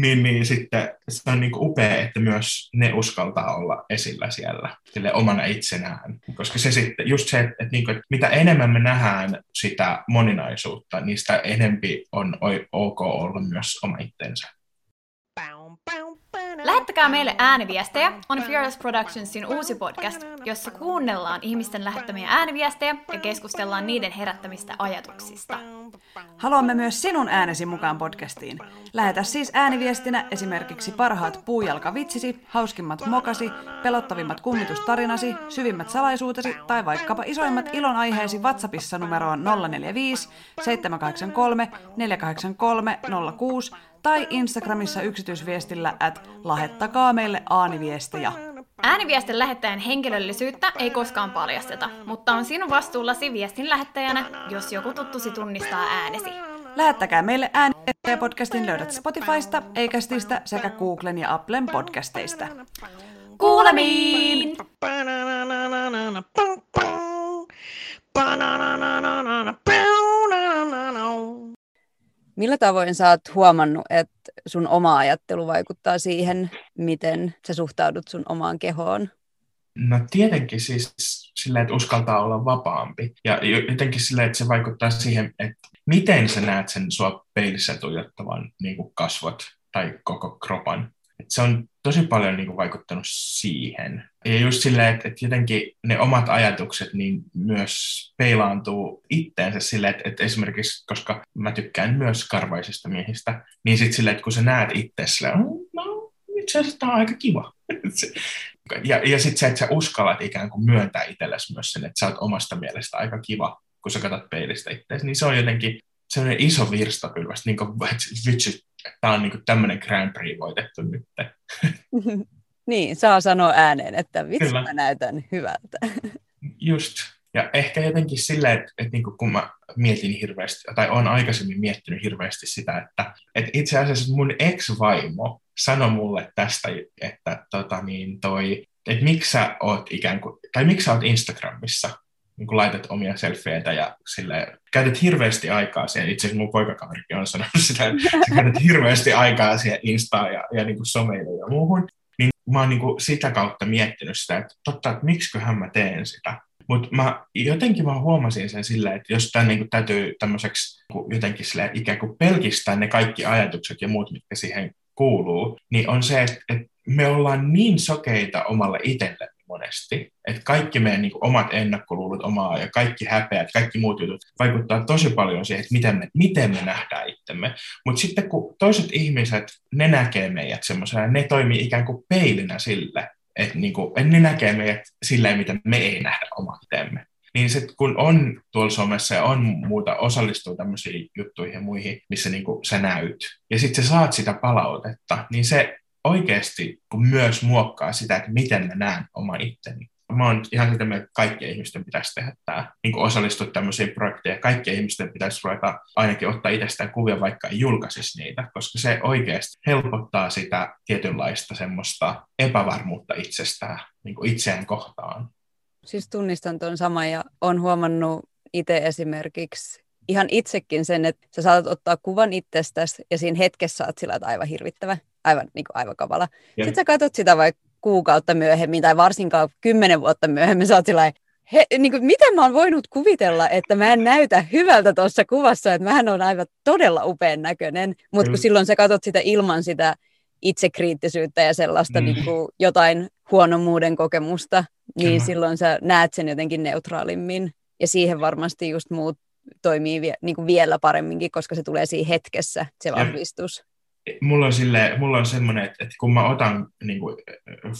niin, niin sitten se on niin upea, että myös ne uskaltaa olla esillä siellä sille omana itsenään. Koska se sitten, just se, että, että, niin kuin, että mitä enemmän me nähdään sitä moninaisuutta, niin sitä enempi on ok olla myös oma itsensä. Lähettäkää meille ääniviestejä on Fearless Productionsin uusi podcast, jossa kuunnellaan ihmisten lähettämiä ääniviestejä ja keskustellaan niiden herättämistä ajatuksista. Haluamme myös sinun äänesi mukaan podcastiin. Lähetä siis ääniviestinä esimerkiksi parhaat puujalkavitsisi, hauskimmat mokasi, pelottavimmat kummitustarinasi, syvimmät salaisuutesi tai vaikkapa isoimmat ilonaiheesi WhatsAppissa numeroon 045 783 483 06 tai Instagramissa yksityisviestillä at lähettäkaa meille ääniviestejä. Ääniviestin lähettäjän henkilöllisyyttä ei koskaan paljasteta, mutta on sinun vastuullasi viestin lähettäjänä, jos joku tuttusi tunnistaa äänesi. Lähettäkää meille ääniviestejä podcastin löydät Spotifysta, Eikästistä sekä Googlen ja Applen podcasteista. Kuulemiin! Millä tavoin sä oot huomannut, että sun oma ajattelu vaikuttaa siihen, miten sä suhtaudut sun omaan kehoon? No tietenkin siis sillä, että uskaltaa olla vapaampi. Ja jotenkin sillä, että se vaikuttaa siihen, että miten sä näet sen sua peilissä tuijottavan niin kasvot tai koko kropan. Et se on tosi paljon niin kuin, vaikuttanut siihen. Ja just silleen, että, että jotenkin ne omat ajatukset niin myös peilaantuu itteensä silleen, että, että esimerkiksi, koska mä tykkään myös karvaisista miehistä, niin sitten silleen, että kun sä näet itse silleen, mm, no itse asiassa tämä on aika kiva. ja ja sitten se, että sä uskallat ikään kuin myöntää itsellesi myös sen, että sä oot omasta mielestä aika kiva, kun sä katsot peilistä itseäsi, niin se on jotenkin sellainen iso virstapylväs, niin kuin, että tämä on niin tämmöinen Grand Prix voitettu nyt. niin, saa sanoa ääneen, että vitsi Kyllä. mä näytän hyvältä. Just. Ja ehkä jotenkin sillä, että, että niin kun mä mietin hirveästi, tai olen aikaisemmin miettinyt hirveästi sitä, että, että itse asiassa mun ex-vaimo sanoi mulle tästä, että tota niin, toi, että miksi sä oot ikään kuin, tai miksi sä oot Instagramissa, niin laitat omia selfieitä ja sille, käytät hirveästi aikaa siihen, itse asiassa mun poikakaverikin on sanonut sitä, että sä käytät hirveästi aikaa siihen Instaan ja, ja niin kuin ja muuhun, niin mä oon niin kuin sitä kautta miettinyt sitä, että totta, että miksiköhän mä teen sitä. Mutta mä jotenkin mä huomasin sen silleen, että jos tämä niin täytyy tämmöiseksi jotenkin sille, ikään kuin pelkistää ne kaikki ajatukset ja muut, mitkä siihen kuuluu, niin on se, että, että me ollaan niin sokeita omalle itselle, monesti. Että kaikki meidän niin kuin, omat ennakkoluulot omaa ja kaikki häpeät, kaikki muut jutut vaikuttaa tosi paljon siihen, että miten me, miten me nähdään itsemme. Mutta sitten kun toiset ihmiset, ne näkee meidät semmoisena, ne toimii ikään kuin peilinä sille, että niin kuin, ne näkee meidät silleen, miten me ei nähdä omaa itsemme. niin sit kun on tuolla somessa ja on muuta, osallistuu tämmöisiin juttuihin ja muihin, missä niinku sä näyt, ja sitten sä saat sitä palautetta, niin se oikeasti myös muokkaa sitä, että miten mä näen oma itteni. Mä oon ihan sitä mieltä, että kaikkien ihmisten pitäisi tehdä tämä, niin osallistua tämmöisiin projekteihin. Kaikkien ihmisten pitäisi ruveta ainakin ottaa itsestään kuvia, vaikka ei julkaisisi niitä, koska se oikeasti helpottaa sitä tietynlaista semmoista epävarmuutta itsestään, niin kuin itseään kohtaan. Siis tunnistan tuon saman ja on huomannut itse esimerkiksi ihan itsekin sen, että sä saatat ottaa kuvan itsestäsi ja siinä hetkessä saat sillä aivan hirvittävä, aivan, niin kuin aivan kavala. Ja. Sitten sä katsot sitä vaikka kuukautta myöhemmin tai varsinkaan kymmenen vuotta myöhemmin, sä oot sillä he, niin kuin, miten mä oon voinut kuvitella, että mä en näytä hyvältä tuossa kuvassa, että mähän on aivan todella upean näköinen, mutta kun silloin sä katsot sitä ilman sitä itsekriittisyyttä ja sellaista mm. niin kuin, jotain huonomuuden kokemusta, niin Kyllä. silloin sä näet sen jotenkin neutraalimmin. Ja siihen varmasti just muut toimii vie, niin kuin vielä paremminkin, koska se tulee siinä hetkessä, se vahvistus. Mulla on, sille, mulla on semmoinen, että, että kun mä otan, niin kuin,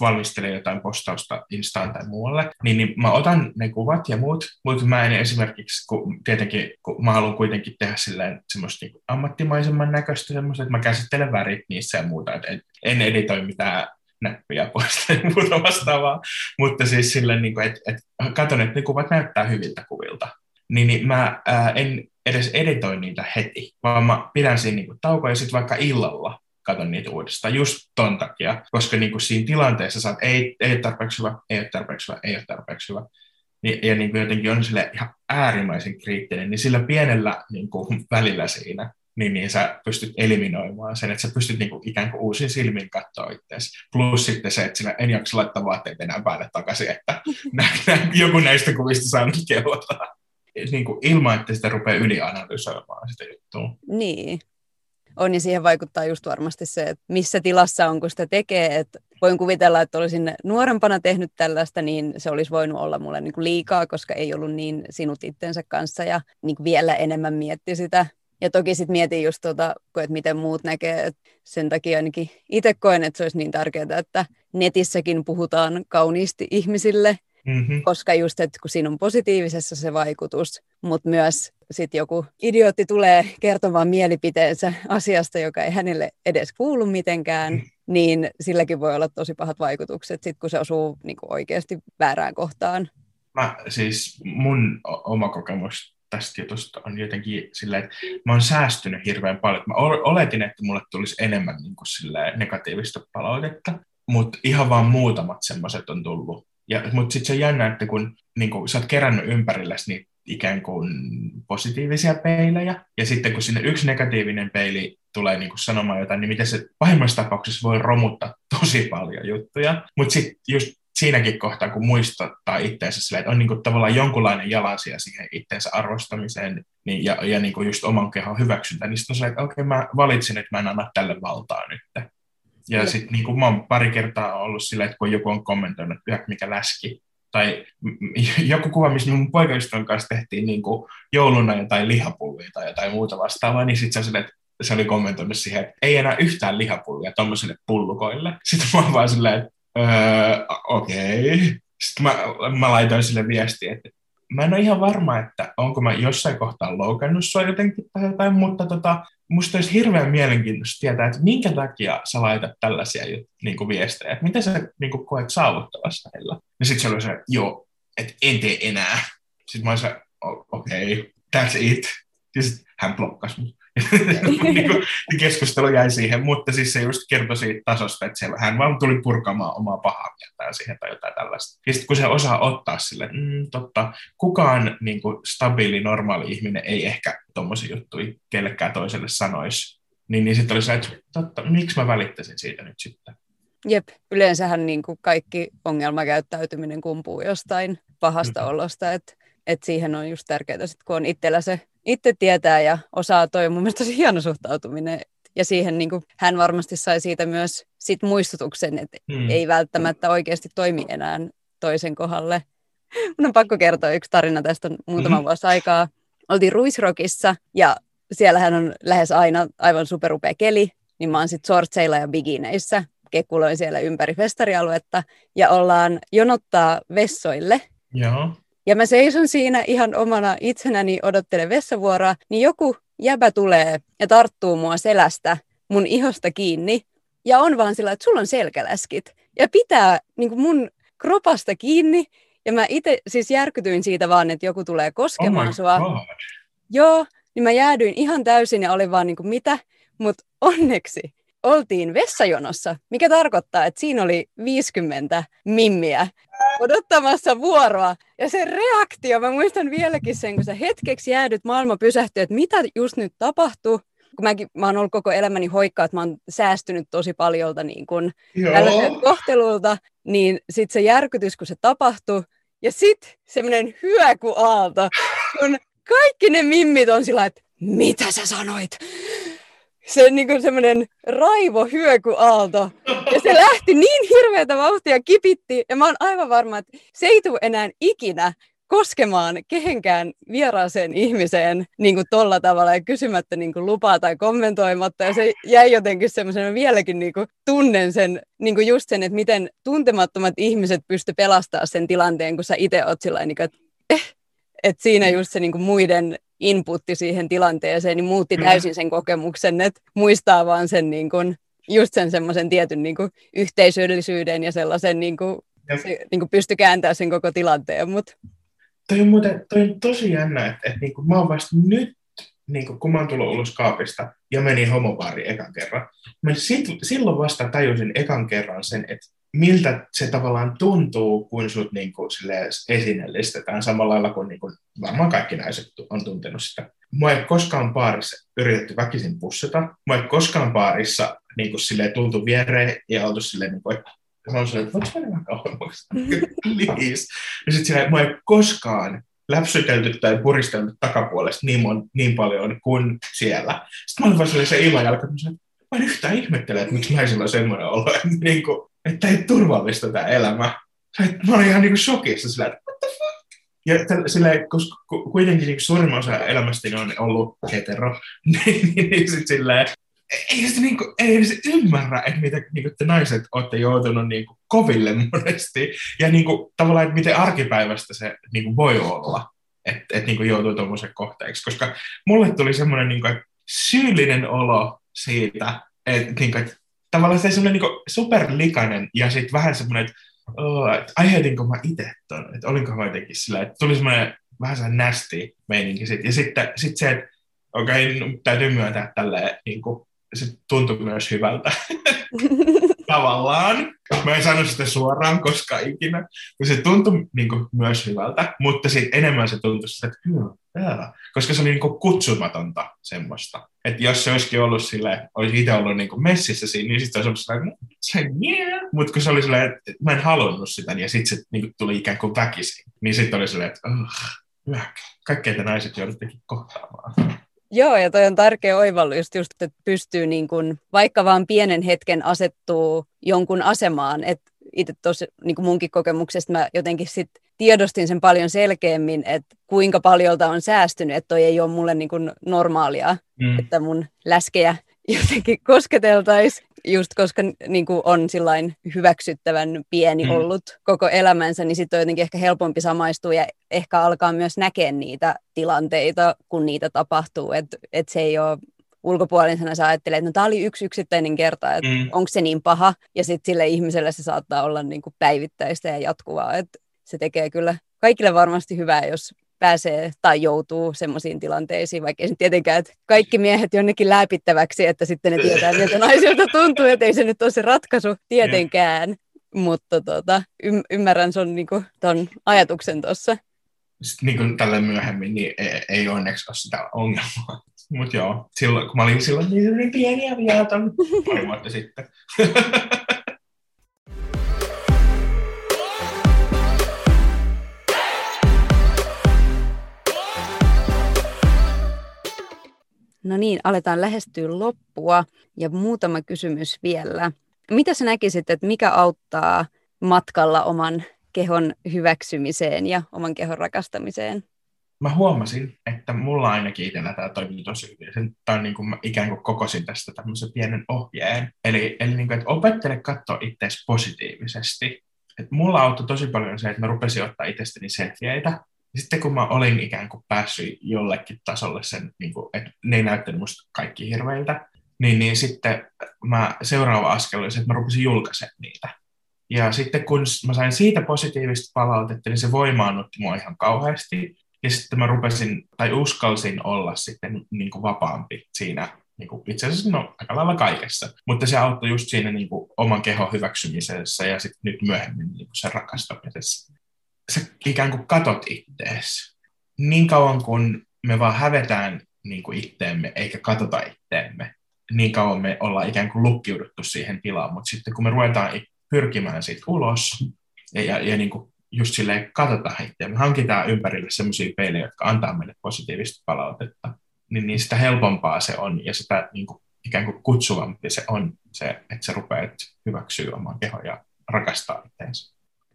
valmistelen jotain postausta Instaan tai muualle, niin, niin mä otan ne kuvat ja muut, mutta mä en esimerkiksi, kun, tietenkin, kun mä haluan kuitenkin tehdä silleen semmoista niin ammattimaisemman näköistä semmoista, että mä käsittelen värit niissä ja muuta, että en editoi mitään näppejä pois tai muuta vastaavaa, mutta siis silleen, niin kuin, että, että katson, että ne kuvat näyttää hyviltä kuvilta, niin, niin mä ää, en edes editoi niitä heti, vaan mä pidän siinä niin taukoja ja sitten vaikka illalla katon niitä uudestaan just ton takia, koska niin kuin siinä tilanteessa saat, ei, ei ole tarpeeksi hyvä, ei ole tarpeeksi hyvä, ei ole tarpeeksi hyvä. Niin, ja niin kuin jotenkin on sille ihan äärimmäisen kriittinen, niin sillä pienellä niin kuin välillä siinä, niin, niin sä pystyt eliminoimaan sen, että sä pystyt niin kuin ikään kuin uusin silmin katsoa itseäsi. Plus sitten se, että sinä en jaksa laittaa vaatteet enää päälle takaisin, että nä, nä, joku näistä kuvista saa nyt kellota niin kuin ilman, että sitä rupeaa ylianalysoimaan sitä juttua. Niin. On, ja siihen vaikuttaa just varmasti se, että missä tilassa on, kun sitä tekee. Että voin kuvitella, että olisin nuorempana tehnyt tällaista, niin se olisi voinut olla mulle niin kuin liikaa, koska ei ollut niin sinut itsensä kanssa ja niin kuin vielä enemmän mietti sitä. Ja toki sitten mietin just tuota, että miten muut näkee, että sen takia ainakin itse koen, että se olisi niin tärkeää, että netissäkin puhutaan kauniisti ihmisille Mm-hmm. Koska just, että kun siinä on positiivisessa se vaikutus, mutta myös sitten joku idiootti tulee kertomaan mielipiteensä asiasta, joka ei hänelle edes kuulu mitenkään, mm. niin silläkin voi olla tosi pahat vaikutukset, sit kun se osuu niin kuin oikeasti väärään kohtaan. Mä, siis mun oma kokemus tästä jutusta on jotenkin silleen, että mä oon säästynyt hirveän paljon. Mä oletin, että mulle tulisi enemmän niin kuin negatiivista palautetta, mutta ihan vaan muutamat semmoiset on tullut ja, mutta sitten se on jännä, että kun niin kun, sä oot kerännyt ympärilläsi niitä ikään kuin positiivisia peilejä, ja sitten kun sinne yksi negatiivinen peili tulee niin kuin sanomaan jotain, niin miten se pahimmassa tapauksessa voi romuttaa tosi paljon juttuja. Mutta sitten just siinäkin kohtaa, kun muistuttaa itseensä silleen, että on niin kuin tavallaan jonkunlainen jalansija siihen itseensä arvostamiseen niin, ja, ja niin kuin just oman kehon hyväksyntä, niin sitten on silleen, että okei, okay, mä valitsin, että mä en anna tälle valtaa nyt. Ja sitten niin mä oon pari kertaa ollut silleen, että kun joku on kommentoinut, että mikä läski, tai joku kuva, missä mun poikaystävän kanssa tehtiin niin kuin jouluna jotain lihapullia tai jotain muuta vastaavaa, niin sitten se, että se oli kommentoinut siihen, että ei enää yhtään lihapullia tuommoisille pullukoille. Sitten mä oon vaan silleen, että öö, okei. Okay. Sitten mä, mä laitoin sille viestiä, että mä en ole ihan varma, että onko mä jossain kohtaa loukannut sua jotenkin tai jotain, mutta tota, musta olisi hirveän mielenkiintoista tietää, että minkä takia sä laitat tällaisia niin kuin viestejä, että mitä sä niin kuin koet saavuttavassa heillä. Ja sitten se oli se, joo, että en tee enää. Sitten mä olin se, okei, okay, that's it. Ja sitten hän blokkasi mut. Niin kuin, keskustelu jäi siihen, mutta siis se just kertoi siitä tasosta, että siellä, hän vaan tuli purkamaan omaa pahaa mieltään siihen tai jotain tällaista. Ja sitten kun se osaa ottaa sille, mm, totta, kukaan niin kuin, stabiili, normaali ihminen ei ehkä tuommoisia juttuja kellekään toiselle sanoisi, niin, niin sitten oli se, että totta, miksi mä välittäisin siitä nyt sitten? Jep, yleensähän niin kuin kaikki ongelmakäyttäytyminen kumpuu jostain pahasta mm-hmm. olosta, että et siihen on just tärkeää, sit, kun on itsellä se itse tietää ja osaa, toi on mun mielestä tosi hieno suhtautuminen. Ja siihen niin kuin, hän varmasti sai siitä myös sit muistutuksen, että hmm. ei välttämättä oikeasti toimi enää toisen kohdalle. Mun on pakko kertoa yksi tarina tästä muutama hmm. vuosi aikaa. Oltiin Ruisrokissa ja siellähän on lähes aina aivan superupea keli, niin mä oon sitten sortseilla ja bigineissä. Kekkuloin siellä ympäri festarialuetta ja ollaan jonottaa vessoille. Joo. Ja mä seison siinä ihan omana itsenäni odottelen vessavuoroa, niin joku jäbä tulee ja tarttuu mua selästä mun ihosta kiinni. Ja on vaan sillä, että sulla on selkäläskit. Ja pitää niin kuin mun kropasta kiinni. Ja mä itse siis järkytyin siitä vaan, että joku tulee koskemaan oh sua. God. Joo, niin mä jäädyin ihan täysin ja olin vaan niin kuin mitä. Mutta onneksi oltiin vessajonossa, mikä tarkoittaa, että siinä oli 50 mimmiä odottamassa vuoroa. Ja se reaktio, mä muistan vieläkin sen, kun sä hetkeksi jäädyt, maailma pysähtyy, että mitä just nyt tapahtuu. Kun mäkin, mä oon ollut koko elämäni hoikkaa, että mä oon säästynyt tosi paljolta niin kun kohtelulta, niin sitten se järkytys, kun se tapahtui, ja sitten semmoinen hyökuaalto, kun kaikki ne mimmit on sillä että mitä sä sanoit? Se niin semmoinen raivo hyökuaalto. Ja se lähti niin hirveätä vauhtia kipitti. Ja mä oon aivan varma, että se ei tule enää ikinä koskemaan kehenkään vieraaseen ihmiseen niin kuin tolla tavalla ja kysymättä niin kuin lupaa tai kommentoimatta. Ja se jäi jotenkin semmoisena vieläkin niin kuin tunnen sen, niin kuin just sen, että miten tuntemattomat ihmiset pysty pelastamaan sen tilanteen, kun sä itse oot sillä niin kuin, että eh, että siinä just se niin kuin muiden inputti siihen tilanteeseen niin muutti täysin sen kokemuksen, että muistaa vaan sen niin kuin, just sen semmoisen tietyn niin kuin, yhteisöllisyyden ja sellaisen niin kuin, se, niin kuin pysty kääntämään sen koko tilanteen. Mut. Toi on, muuten, toi on tosi jännä, että, että niin kuin, mä oon vasta nyt, niin kuin, kun mä oon tullut ulos kaapista ja menin homobaariin ekan kerran, mä sit, silloin vasta tajusin ekan kerran sen, että miltä se tavallaan tuntuu, kun sut niin kuin, esineellistetään samalla lailla kuin, niin kuin varmaan kaikki naiset on tuntenut sitä. Mua ei koskaan baarissa yritetty väkisin pussata. Mua ei koskaan baarissa niin kuin, silleen, tultu viereen ja oltu silleen, niin kuin, että mä olin että voiko mennä kauemmaksi? Please. Ja sitten silleen, mua ei koskaan läpsytelty tai puristeltu takapuolesta niin, mon, niin paljon kuin siellä. Sitten mä olin vaan se illanjälkeen, että mä en yhtään ihmettele, että miksi naisilla on semmoinen olo, että, niin kuin, että ei turvallista tämä elämä. Mä olin ihan niin kuin shokissa sillä, että what the fuck? Ja sillä, koska kuitenkin niin suurin osa elämästäni on ollut hetero, niin, niin, sitten silleen, ei se, niinku, ei se ymmärrä, että mitä niinku, te naiset olette joutunut niinku, koville monesti. Ja niinku, tavallaan, että miten arkipäivästä se niinku, voi olla, että et, niinku, joutuu tuommoisen kohteeksi. Koska mulle tuli semmoinen niinku, syyllinen olo siitä, että niinku, et, tavallaan se semmoinen niinku, superlikainen ja sitten vähän semmoinen, että oh, et, aiheutinko mä itse ton, että olinko mä jotenkin sillä, että tuli semmoinen vähän sellainen nasty meininki. Sit. Ja sitten sit se, että okei, okay, täytyy myöntää tälleen, niin kuin, se tuntui myös hyvältä. Tavallaan. Mä en sano sitä suoraan koska ikinä. Se tuntui niin kuin, myös hyvältä, mutta sitten enemmän se tuntui sitä, että hyvä, koska se oli niin kuin, kutsumatonta semmoista. Että jos se olisikin ollut sille, olisi itse ollut niin kuin messissä siinä, niin sitten olisi ollut sellainen, yeah. mutta kun se oli silleen, että mä en halunnut sitä, niin sitten se niin kuin, tuli ikään kuin väkisin, niin sitten oli silleen, että oh, kaikkea te naiset jouduttekin kohtaamaan. Joo, ja toi on tärkeä oivallus just, että pystyy niin kun, vaikka vaan pienen hetken asettuu jonkun asemaan. Että itse tuossa niin munkin kokemuksesta mä jotenkin sit tiedostin sen paljon selkeämmin, että kuinka paljolta on säästynyt, että toi ei ole mulle niin kuin normaalia, mm. että mun läskejä jotenkin kosketeltaisiin, just koska niin kuin on sillain hyväksyttävän pieni mm. ollut koko elämänsä, niin sitten on jotenkin ehkä helpompi samaistua ja ehkä alkaa myös näkeä niitä tilanteita, kun niitä tapahtuu, että et se ei ole ulkopuolisena sä ajattelet, että no tämä oli yksi yksittäinen kerta, että mm. onko se niin paha, ja sitten sille ihmiselle se saattaa olla niin kuin päivittäistä ja jatkuvaa, että se tekee kyllä kaikille varmasti hyvää, jos pääsee tai joutuu semmoisiin tilanteisiin, vaikka ei tietenkään, että kaikki miehet jonnekin läpittäväksi, että sitten ne tietää, miltä naisilta tuntuu, että ei se nyt ole se ratkaisu tietenkään. Mutta tota, y- ymmärrän sun niinku, ton ajatuksen tuossa. Sitten niin kuin tälle myöhemmin, niin ei, ei onneksi ole sitä ongelmaa. Mutta joo, silloin, kun mä olin silloin niin, niin pieniä vielä pari vuotta sitten. No niin, aletaan lähestyä loppua ja muutama kysymys vielä. Mitä sä näkisit, että mikä auttaa matkalla oman kehon hyväksymiseen ja oman kehon rakastamiseen? Mä huomasin, että mulla ainakin itsellä tämä toimii tosi hyvin. Tämä on niin kuin mä ikään kuin kokosin tästä tämmöisen pienen ohjeen. Eli, eli niin kuin, että opettele katsoa itseäsi positiivisesti. Et mulla auttoi tosi paljon se, että mä rupesin ottaa itsestäni selfieitä sitten kun mä olin ikään kuin päässyt jollekin tasolle sen, niin kuin, että ne ei näyttänyt musta kaikki hirveiltä, niin, niin sitten mä, seuraava askel oli se, että mä rupesin julkaisemaan niitä. Ja sitten kun mä sain siitä positiivista palautetta, niin se voimaannutti mua ihan kauheasti. Ja sitten mä rupesin, tai uskalsin olla sitten niin kuin vapaampi siinä niin kuin itse asiassa no, aika lailla kaikessa. Mutta se auttoi just siinä niin kuin, oman kehon hyväksymisessä ja sitten nyt myöhemmin niin kuin sen rakastamisessa. Sä ikään kuin katot ittees. Niin kauan kun me vaan hävetään niin kuin itteemme eikä katota itteemme, niin kauan me ollaan ikään kuin lukkiuduttu siihen tilaan. Mutta sitten kun me ruvetaan pyrkimään siitä ulos ja, ja, ja niin kuin just silleen katsotaan itseämme, hankitaan ympärille sellaisia peilejä, jotka antaa meille positiivista palautetta, niin, niin sitä helpompaa se on ja sitä niin kuin, ikään kuin kutsuvampi se on, se, että sä rupeat hyväksyä oman kehon ja rakastaa itseensä.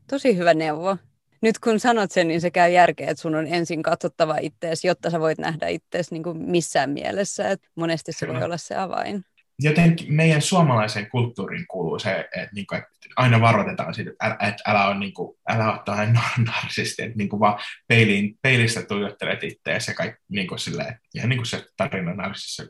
Tosi hyvä neuvo. Nyt kun sanot sen, niin se käy järkeä, että sun on ensin katsottava ittees, jotta sä voit nähdä ittees niin kuin missään mielessä. Et monesti se voi olla se avain jotenkin meidän suomalaiseen kulttuuriin kuuluu se, että, niin kuin, että aina varoitetaan siitä, että, älä, että älä, ole, niin kuin, älä ole tällainen narsisti, että niin kuin vaan peiliin, peilistä tuijottelet itseäsi ja kaikki niin kuin silleen, ihan niin kuin se tarina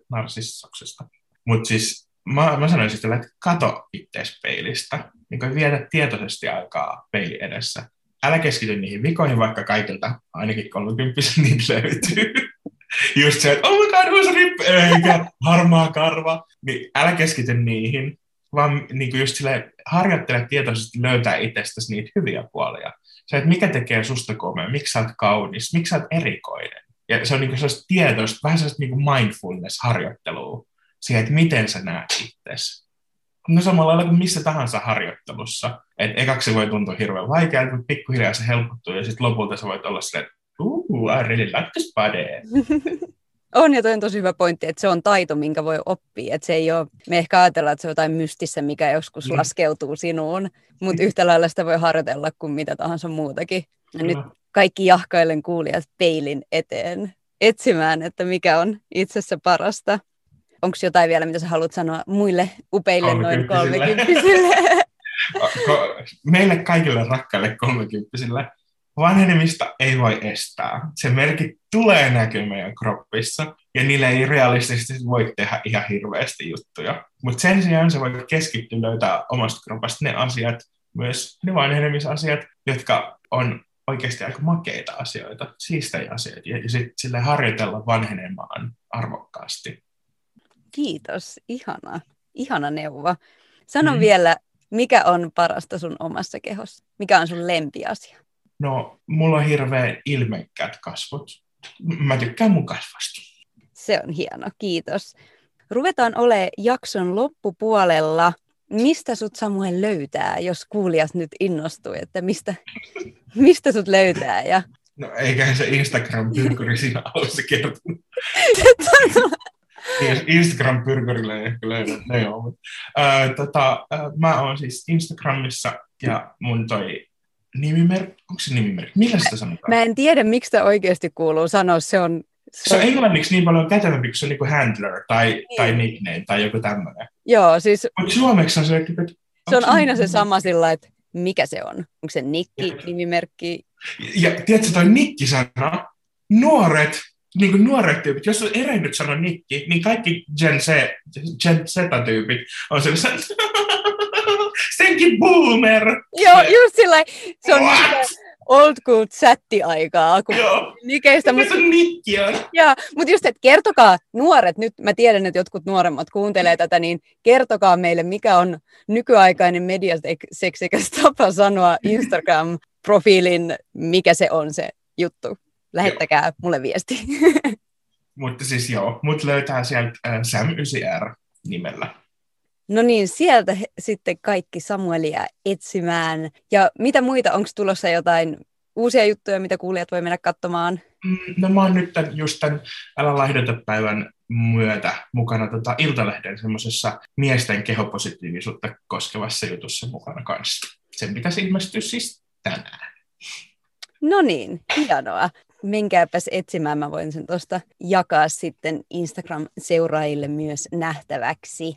narsissuksesta. Mutta siis mä, mä sanoisin sille, että kato itseäsi peilistä, niin kuin vietä tietoisesti aikaa peili edessä. Älä keskity niihin vikoihin, vaikka kaikilta ainakin 30 niitä löytyy just se, että oh my god, uusi rippi, eikä harmaa karva. Niin älä keskity niihin, vaan niin kuin just sille harjoittele tietoisesti löytää itsestäsi niitä hyviä puolia. Se, että mikä tekee susta komea, miksi sä oot kaunis, miksi sä oot erikoinen. Ja se on niin kuin sellaista tietoista, vähän sellaista niin kuin mindfulness-harjoittelua siihen, että miten sä näet itsesi. No samalla lailla kuin missä tahansa harjoittelussa. Että ekaksi voi tuntua hirveän vaikealta, mutta pikkuhiljaa se helpottuu ja sitten lopulta sä voit olla silleen, että Ooh, I really like this body. on, ja toi on tosi hyvä pointti, että se on taito, minkä voi oppia. Että se ei ole, me ehkä ajatellaan, että se on jotain mystistä, mikä joskus mm. laskeutuu sinuun, mutta yhtä lailla sitä voi harjoitella kuin mitä tahansa muutakin. Ja nyt kaikki jahkailen kuulijat peilin eteen etsimään, että mikä on itsessä parasta. Onko jotain vielä, mitä sä haluat sanoa muille upeille noin kolmekymppisille? Meille kaikille rakkaille kolmekymppisille vanhenemista ei voi estää. Se merkki tulee näkymään meidän kroppissa, ja niille ei realistisesti voi tehdä ihan hirveästi juttuja. Mutta sen sijaan se voi keskittyä löytää omasta kropasta ne asiat, myös ne vanhenemisasiat, jotka on oikeasti aika makeita asioita, siistejä asioita, ja sitten sille harjoitella vanhenemaan arvokkaasti. Kiitos, ihana, ihana neuvo. Sano mm. vielä, mikä on parasta sun omassa kehossa? Mikä on sun lempiasia? No, mulla on hirveän ilmekkäät kasvot. Mä tykkään mun kasvasta. Se on hieno, kiitos. Ruvetaan ole jakson loppupuolella. Mistä sut Samuel löytää, jos kuulijas nyt innostuu, että mistä, mistä sut löytää? Ja... No eiköhän se Instagram-pyrkyri siinä alussa kertonut. Instagram-pyrkyrillä ei ehkä löydä, ne joo. Mutta, äh, tota, äh, mä oon siis Instagramissa ja mun toi nimimerkki, onko se nimimerkki? Millä sitä sanotaan? Mä en tiedä, miksi sitä oikeasti kuuluu sanoa. Se on, se, se on englanniksi niin paljon kätevämpi, kun se on niin kuin handler tai, niin. tai nickname tai joku tämmöinen. Joo, siis... Mutta suomeksi on se, että... Se on aina se sama sillä, että mikä se on. Onko se nikki, nimimerkki? Ja, ja tiedätkö, toi nikki-sana, nuoret, niin kuin nuoret tyypit, jos on erennyt sanoa nikki, niin kaikki Gen Z, Gen Z-tyypit on sellaisia, senkin boomer. Joo, just sillä se on old school chatti-aikaa. Kun Joo, nikeistä, mutta, on nikkiä. Joo, mutta just, että kertokaa nuoret, nyt mä tiedän, että jotkut nuoremmat kuuntelee tätä, niin kertokaa meille, mikä on nykyaikainen mediaseksikäs tapa sanoa Instagram-profiilin, mikä se on se juttu. Lähettäkää joo. mulle viesti. mutta siis joo, mut löytää sieltä äh, Sam9R nimellä. No niin, sieltä sitten kaikki Samuelia etsimään. Ja mitä muita, onko tulossa jotain uusia juttuja, mitä kuulijat voi mennä katsomaan? Mm, no mä oon nyt tämän, just tämän Älä laihdota päivän myötä mukana tota Iltalehden semmoisessa miesten kehopositiivisuutta koskevassa jutussa mukana kanssa. Sen pitäisi ilmestyä siis tänään. No niin, hienoa. Menkääpäs etsimään, mä voin sen tuosta jakaa sitten Instagram-seuraajille myös nähtäväksi.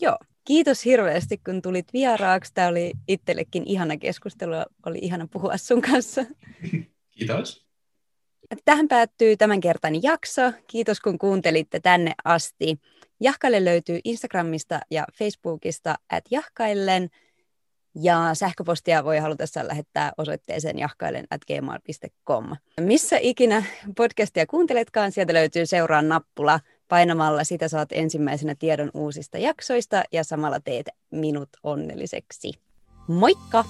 Joo, kiitos hirveästi, kun tulit vieraaksi. Tämä oli itsellekin ihana keskustelu. Oli ihana puhua sun kanssa. Kiitos. Tähän päättyy tämänkertainen jakso. Kiitos kun kuuntelitte tänne asti. Jahkaille löytyy Instagramista ja Facebookista at jahkaillen. Ja sähköpostia voi halutessaan lähettää osoitteeseen jahkailen. Missä ikinä podcastia kuunteletkaan, sieltä löytyy seuraa nappula. Painamalla sitä saat ensimmäisenä tiedon uusista jaksoista ja samalla teet minut onnelliseksi. Moikka!